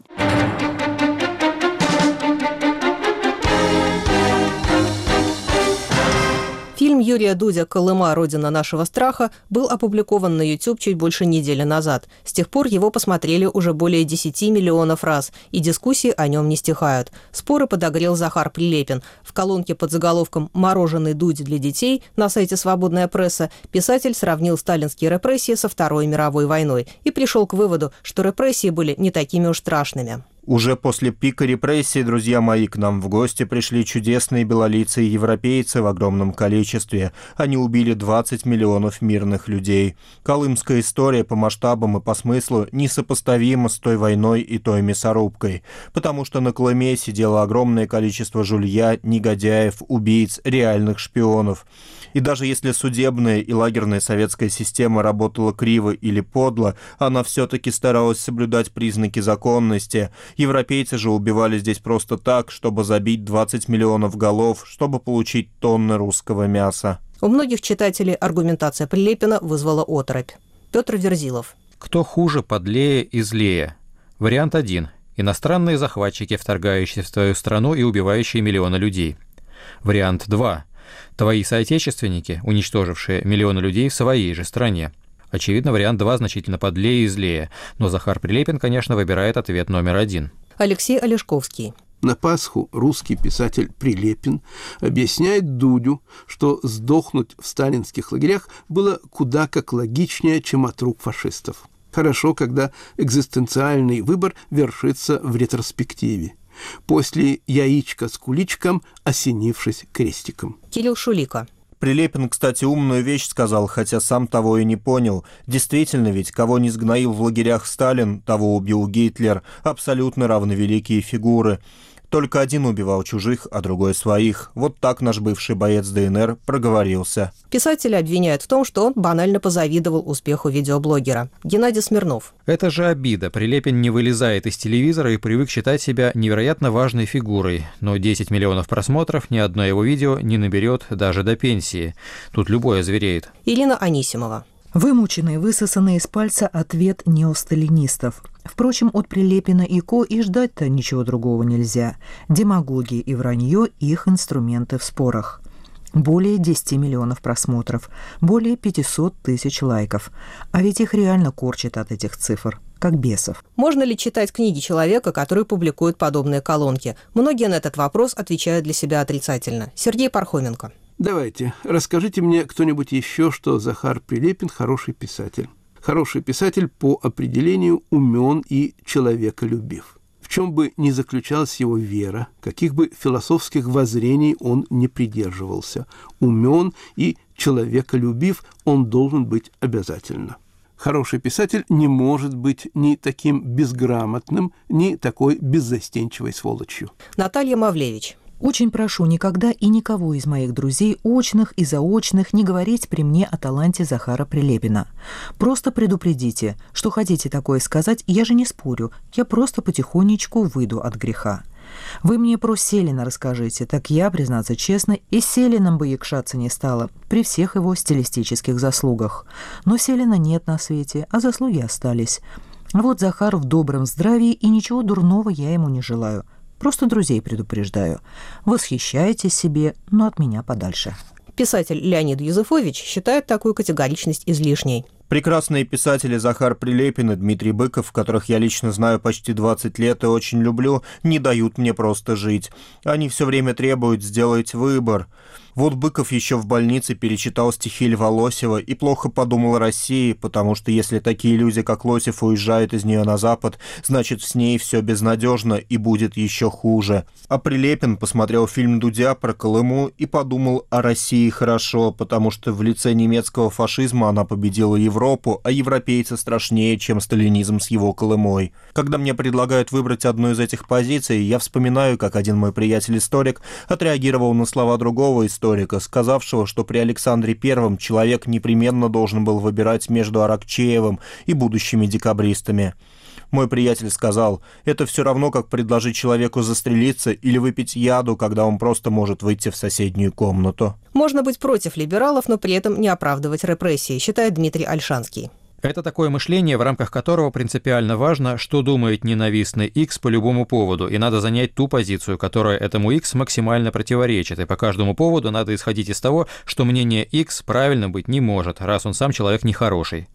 Фильм Юрия Дудя «Колыма. Родина нашего страха» был опубликован на YouTube чуть больше недели назад. С тех пор его посмотрели уже более 10 миллионов раз, и дискуссии о нем не стихают. Споры подогрел Захар Прилепин. В колонке под заголовком «Мороженый Дудь для детей» на сайте «Свободная пресса» писатель сравнил сталинские репрессии со Второй мировой войной и пришел к выводу, что репрессии были не такими уж страшными. Уже после пика репрессий, друзья мои, к нам в гости пришли чудесные белолицые европейцы в огромном количестве. Они убили 20 миллионов мирных людей. Колымская история по масштабам и по смыслу несопоставима с той войной и той мясорубкой, потому что на Колыме сидело огромное количество жулья, негодяев, убийц, реальных шпионов. И даже если судебная и лагерная советская система работала криво или подло, она все-таки старалась соблюдать признаки законности. Европейцы же убивали здесь просто так, чтобы забить 20 миллионов голов, чтобы получить тонны русского мяса. У многих читателей аргументация Прилепина вызвала оторопь. Петр Верзилов. Кто хуже, подлее и злее? Вариант один. Иностранные захватчики, вторгающиеся в твою страну и убивающие миллионы людей. Вариант 2 твои соотечественники, уничтожившие миллионы людей в своей же стране. Очевидно, вариант 2 значительно подлее и злее, но Захар Прилепин, конечно, выбирает ответ номер один. Алексей Олешковский. На Пасху русский писатель Прилепин объясняет Дудю, что сдохнуть в сталинских лагерях было куда как логичнее, чем от рук фашистов. Хорошо, когда экзистенциальный выбор вершится в ретроспективе после яичка с куличком, осенившись крестиком. Кирилл Шулика. Прилепин, кстати, умную вещь сказал, хотя сам того и не понял. Действительно ведь, кого не сгноил в лагерях Сталин, того убил Гитлер. Абсолютно равновеликие фигуры. Только один убивал чужих, а другой своих. Вот так наш бывший боец ДНР проговорился. Писателя обвиняют в том, что он банально позавидовал успеху видеоблогера. Геннадий Смирнов. Это же обида. Прилепин не вылезает из телевизора и привык считать себя невероятно важной фигурой. Но 10 миллионов просмотров ни одно его видео не наберет даже до пенсии. Тут любое звереет. Ирина Анисимова. Вымученный, высосанный из пальца ответ неосталинистов. Впрочем, от Прилепина и Ко и ждать-то ничего другого нельзя. Демагогия и вранье – их инструменты в спорах. Более 10 миллионов просмотров, более 500 тысяч лайков. А ведь их реально корчит от этих цифр как бесов. Можно ли читать книги человека, который публикует подобные колонки? Многие на этот вопрос отвечают для себя отрицательно. Сергей Пархоменко. Давайте, расскажите мне кто-нибудь еще, что Захар Прилепин хороший писатель. Хороший писатель по определению умен и человеколюбив. В чем бы ни заключалась его вера, каких бы философских воззрений он не придерживался, умен и человеколюбив, он должен быть обязательно. Хороший писатель не может быть ни таким безграмотным, ни такой беззастенчивой сволочью. Наталья Мавлевич. Очень прошу никогда и никого из моих друзей, очных и заочных, не говорить при мне о таланте Захара Прилепина. Просто предупредите, что хотите такое сказать, я же не спорю, я просто потихонечку выйду от греха. Вы мне про Селина расскажите, так я, признаться честно, и Селином бы якшаться не стала, при всех его стилистических заслугах. Но Селина нет на свете, а заслуги остались. Вот Захар в добром здравии, и ничего дурного я ему не желаю. Просто друзей предупреждаю. Восхищайте себе, но от меня подальше. Писатель Леонид Юзефович считает такую категоричность излишней. Прекрасные писатели Захар Прилепин и Дмитрий Быков, которых я лично знаю почти 20 лет и очень люблю, не дают мне просто жить. Они все время требуют сделать выбор. Вот Быков еще в больнице перечитал стихи Льва Лосева и плохо подумал о России, потому что если такие люди, как Лосев, уезжают из нее на Запад, значит, с ней все безнадежно и будет еще хуже. А Прилепин посмотрел фильм Дудя про Колыму и подумал о России хорошо, потому что в лице немецкого фашизма она победила Европу, а европейцы страшнее, чем сталинизм с его Колымой. Когда мне предлагают выбрать одну из этих позиций, я вспоминаю, как один мой приятель-историк отреагировал на слова другого историка, историка, сказавшего, что при Александре I человек непременно должен был выбирать между Аракчеевым и будущими декабристами. Мой приятель сказал, это все равно, как предложить человеку застрелиться или выпить яду, когда он просто может выйти в соседнюю комнату. Можно быть против либералов, но при этом не оправдывать репрессии, считает Дмитрий Альшанский. Это такое мышление, в рамках которого принципиально важно, что думает ненавистный X по любому поводу, и надо занять ту позицию, которая этому X максимально противоречит, и по каждому поводу надо исходить из того, что мнение X правильно быть не может, раз он сам человек нехороший.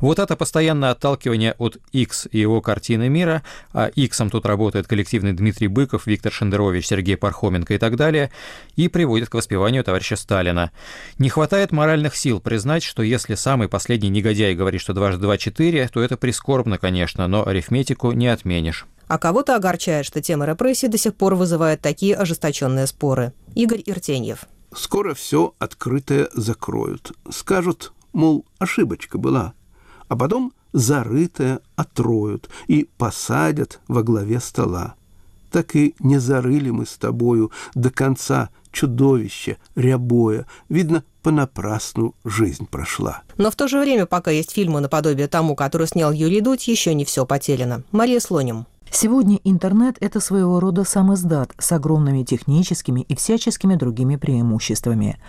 Вот это постоянное отталкивание от X и его картины мира, а X тут работает коллективный Дмитрий Быков, Виктор Шендерович, Сергей Пархоменко и так далее, и приводит к воспеванию товарища Сталина. Не хватает моральных сил признать, что если самый последний негодяй говорит, что дважды два – четыре, то это прискорбно, конечно, но арифметику не отменишь. А кого-то огорчает, что тема репрессий до сих пор вызывает такие ожесточенные споры. Игорь Иртеньев. Скоро все открытое закроют. Скажут, мол, ошибочка была а потом зарытое отроют и посадят во главе стола. Так и не зарыли мы с тобою до конца чудовище рябое. Видно, понапрасну жизнь прошла. Но в то же время, пока есть фильмы наподобие тому, который снял Юрий Дудь, еще не все потеряно. Мария Слоним. Сегодня интернет – это своего рода сам издат с огромными техническими и всяческими другими преимуществами.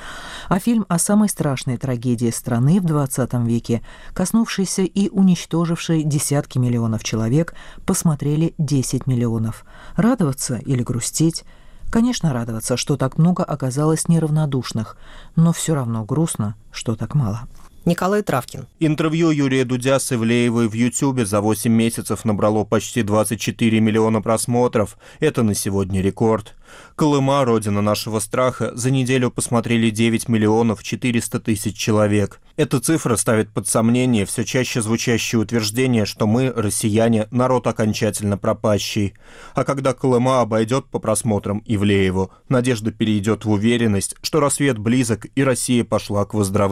А фильм о самой страшной трагедии страны в 20 веке, коснувшийся и уничтоживший десятки миллионов человек, посмотрели 10 миллионов. Радоваться или грустить? Конечно, радоваться, что так много оказалось неравнодушных, но все равно грустно, что так мало. Николай Травкин. Интервью Юрия Дудя с Ивлеевой в Ютьюбе за 8 месяцев набрало почти 24 миллиона просмотров. Это на сегодня рекорд. Колыма, родина нашего страха, за неделю посмотрели 9 миллионов 400 тысяч человек. Эта цифра ставит под сомнение все чаще звучащее утверждение, что мы, россияне, народ окончательно пропащий. А когда Колыма обойдет по просмотрам Ивлееву, надежда перейдет в уверенность, что рассвет близок и Россия пошла к выздоровлению.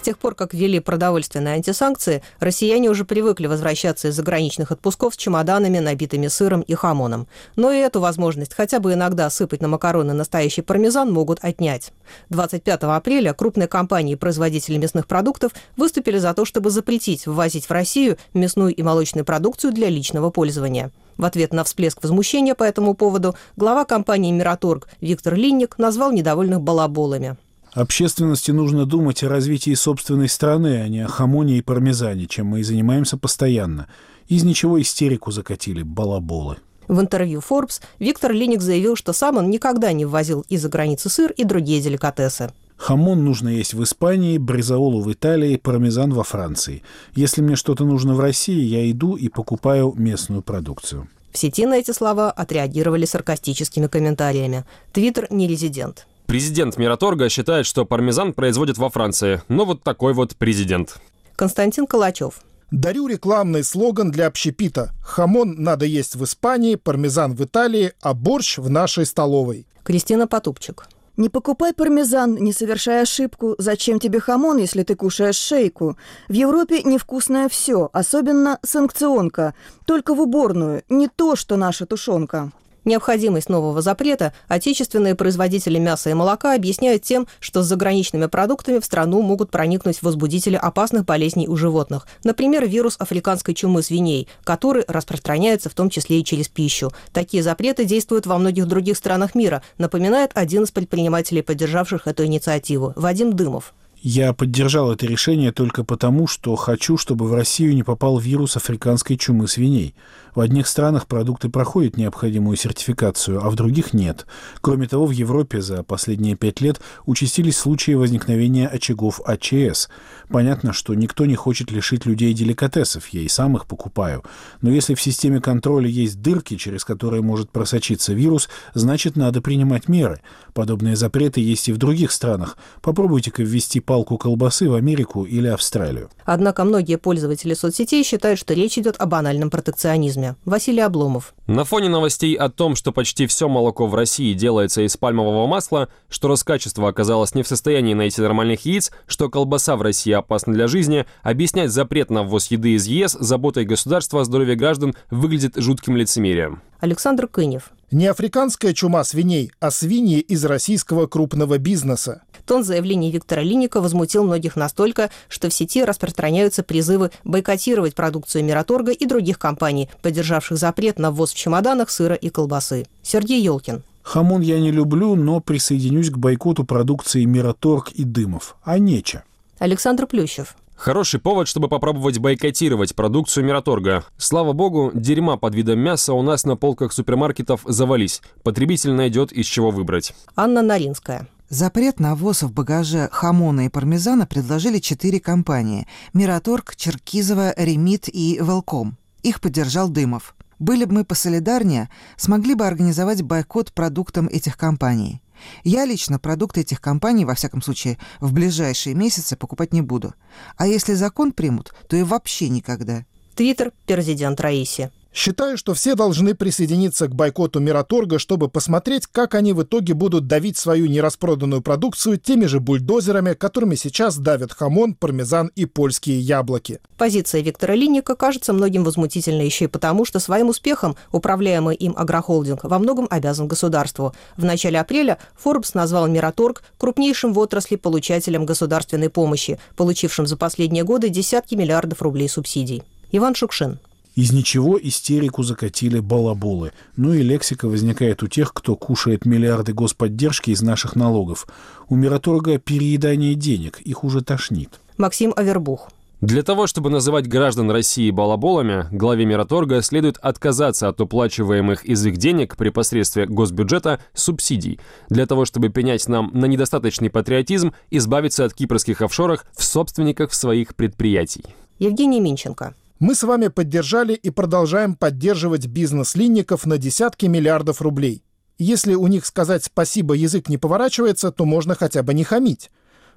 С тех пор, как ввели продовольственные антисанкции, россияне уже привыкли возвращаться из заграничных отпусков с чемоданами, набитыми сыром и хамоном. Но и эту возможность хотя бы иногда сыпать на макароны настоящий пармезан могут отнять. 25 апреля крупные компании-производители мясных продуктов выступили за то, чтобы запретить ввозить в Россию мясную и молочную продукцию для личного пользования. В ответ на всплеск возмущения по этому поводу глава компании «Мираторг» Виктор Линник назвал недовольных балаболами. Общественности нужно думать о развитии собственной страны, а не о хамоне и пармезане, чем мы и занимаемся постоянно. Из ничего истерику закатили балаболы. В интервью Forbes Виктор Линик заявил, что сам он никогда не ввозил из-за границы сыр и другие деликатесы. Хамон нужно есть в Испании, бризаолу в Италии, пармезан во Франции. Если мне что-то нужно в России, я иду и покупаю местную продукцию. В сети на эти слова отреагировали саркастическими комментариями. Твиттер не резидент. Президент Мираторга считает, что пармезан производят во Франции. Но вот такой вот президент. Константин Калачев. Дарю рекламный слоган для общепита. Хамон надо есть в Испании, пармезан в Италии, а борщ в нашей столовой. Кристина Потупчик. Не покупай пармезан, не совершай ошибку. Зачем тебе хамон, если ты кушаешь шейку? В Европе невкусное все, особенно санкционка. Только в уборную, не то, что наша тушенка. Необходимость нового запрета отечественные производители мяса и молока объясняют тем, что с заграничными продуктами в страну могут проникнуть возбудители опасных болезней у животных. Например, вирус африканской чумы свиней, который распространяется в том числе и через пищу. Такие запреты действуют во многих других странах мира, напоминает один из предпринимателей, поддержавших эту инициативу, Вадим Дымов. Я поддержал это решение только потому, что хочу, чтобы в Россию не попал вирус африканской чумы свиней. В одних странах продукты проходят необходимую сертификацию, а в других нет. Кроме того, в Европе за последние пять лет участились случаи возникновения очагов АЧС. Понятно, что никто не хочет лишить людей деликатесов, я и сам их покупаю. Но если в системе контроля есть дырки, через которые может просочиться вирус, значит, надо принимать меры. Подобные запреты есть и в других странах. Попробуйте-ка ввести палку колбасы в Америку или Австралию. Однако многие пользователи соцсетей считают, что речь идет о банальном протекционизме туризме. Василий Обломов. На фоне новостей о том, что почти все молоко в России делается из пальмового масла, что Роскачество оказалось не в состоянии найти нормальных яиц, что колбаса в России опасна для жизни, объяснять запрет на ввоз еды из ЕС заботой государства о здоровье граждан выглядит жутким лицемерием. Александр Кынев. Не африканская чума свиней, а свиньи из российского крупного бизнеса. Тон заявлений Виктора Линника возмутил многих настолько, что в сети распространяются призывы бойкотировать продукцию Мираторга и других компаний, поддержавших запрет на ввоз в чемоданах сыра и колбасы. Сергей Елкин. Хамон я не люблю, но присоединюсь к бойкоту продукции Мираторг и Дымов. А нече. Александр Плющев. Хороший повод, чтобы попробовать бойкотировать продукцию Мираторга. Слава богу, дерьма под видом мяса у нас на полках супермаркетов завались. Потребитель найдет из чего выбрать. Анна Наринская. Запрет на ввоз в багаже хамона и пармезана предложили четыре компании – Мираторг, Черкизова, Ремит и Велком. Их поддержал Дымов. Были бы мы посолидарнее, смогли бы организовать бойкот продуктам этих компаний. Я лично продукты этих компаний, во всяком случае, в ближайшие месяцы покупать не буду. А если закон примут, то и вообще никогда. Твиттер, президент Раиси. Считаю, что все должны присоединиться к бойкоту Мираторга, чтобы посмотреть, как они в итоге будут давить свою нераспроданную продукцию теми же бульдозерами, которыми сейчас давят хамон, пармезан и польские яблоки. Позиция Виктора Линника кажется многим возмутительной еще и потому, что своим успехом управляемый им агрохолдинг во многом обязан государству. В начале апреля Forbes назвал Мираторг крупнейшим в отрасли получателем государственной помощи, получившим за последние годы десятки миллиардов рублей субсидий. Иван Шукшин. Из ничего истерику закатили балаболы. Ну и лексика возникает у тех, кто кушает миллиарды господдержки из наших налогов. У Мираторга переедание денег, их уже тошнит. Максим Авербух. Для того, чтобы называть граждан России балаболами, главе Мираторга следует отказаться от уплачиваемых из их денег при посредстве госбюджета субсидий, для того, чтобы пенять нам на недостаточный патриотизм, избавиться от кипрских офшоров в собственниках своих предприятий. Евгений Минченко. Мы с вами поддержали и продолжаем поддерживать бизнес линников на десятки миллиардов рублей. Если у них сказать спасибо язык не поворачивается, то можно хотя бы не хамить.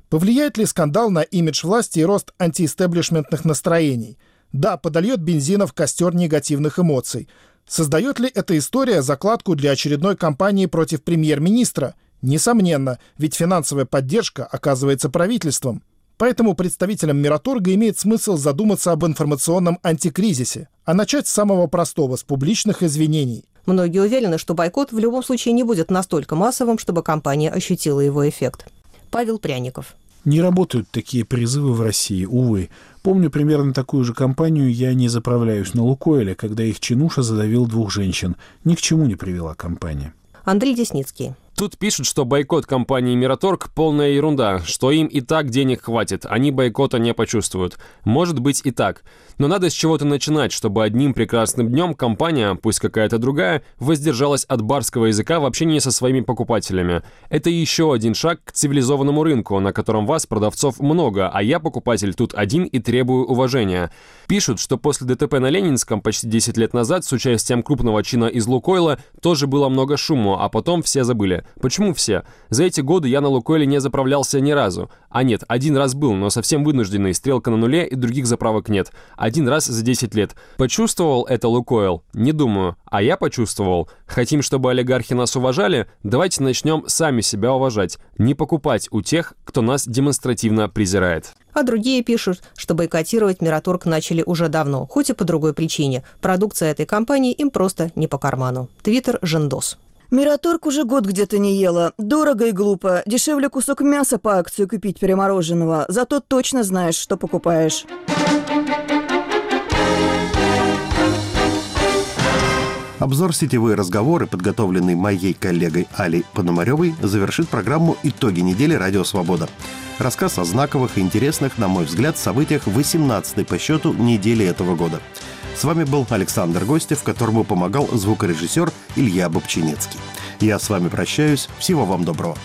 Повлияет ли скандал на имидж власти и рост антиэстеблишментных настроений? Да, подольет бензина в костер негативных эмоций. Создает ли эта история закладку для очередной кампании против премьер-министра? Несомненно, ведь финансовая поддержка оказывается правительством. Поэтому представителям Мираторга имеет смысл задуматься об информационном антикризисе, а начать с самого простого, с публичных извинений. Многие уверены, что бойкот в любом случае не будет настолько массовым, чтобы компания ощутила его эффект. Павел Пряников. Не работают такие призывы в России, увы. Помню примерно такую же кампанию «Я не заправляюсь на Лукойле», когда их чинуша задавил двух женщин. Ни к чему не привела компания. Андрей Десницкий. Тут пишут, что бойкот компании «Мираторг» — полная ерунда, что им и так денег хватит, они бойкота не почувствуют. Может быть и так. Но надо с чего-то начинать, чтобы одним прекрасным днем компания, пусть какая-то другая, воздержалась от барского языка в общении со своими покупателями. Это еще один шаг к цивилизованному рынку, на котором вас, продавцов, много, а я, покупатель, тут один и требую уважения. Пишут, что после ДТП на Ленинском почти 10 лет назад с участием крупного чина из Лукойла тоже было много шума, а потом все забыли. Почему все? За эти годы я на Лукойле не заправлялся ни разу. А нет, один раз был, но совсем вынужденный. Стрелка на нуле и других заправок нет. Один раз за 10 лет. Почувствовал это Лукойл? Не думаю. А я почувствовал. Хотим, чтобы олигархи нас уважали? Давайте начнем сами себя уважать. Не покупать у тех, кто нас демонстративно презирает. А другие пишут, что бойкотировать Мираторг начали уже давно, хоть и по другой причине. Продукция этой компании им просто не по карману. Твиттер Жендос. Мираторг уже год где-то не ела. Дорого и глупо. Дешевле кусок мяса по акции купить перемороженного. Зато точно знаешь, что покупаешь. Обзор сетевые разговоры, подготовленный моей коллегой Алей Пономаревой, завершит программу «Итоги недели. Радио Свобода». Рассказ о знаковых и интересных, на мой взгляд, событиях 18-й по счету недели этого года. С вами был Александр Гостев, которому помогал звукорежиссер Илья Бобчинецкий. Я с вами прощаюсь. Всего вам доброго.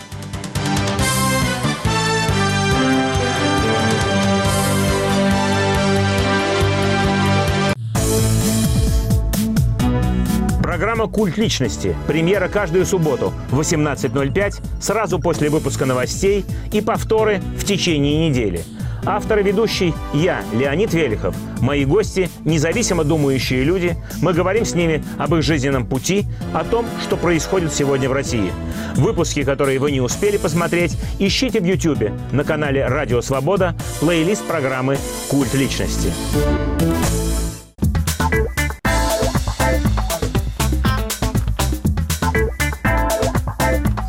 Программа «Культ личности». Премьера каждую субботу в 18.05, сразу после выпуска новостей и повторы в течение недели. Автор и ведущий – я, Леонид Велихов. Мои гости – независимо думающие люди. Мы говорим с ними об их жизненном пути, о том, что происходит сегодня в России. Выпуски, которые вы не успели посмотреть, ищите в YouTube на канале «Радио Свобода» плейлист программы «Культ личности».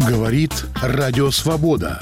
Говорит Радио Свобода.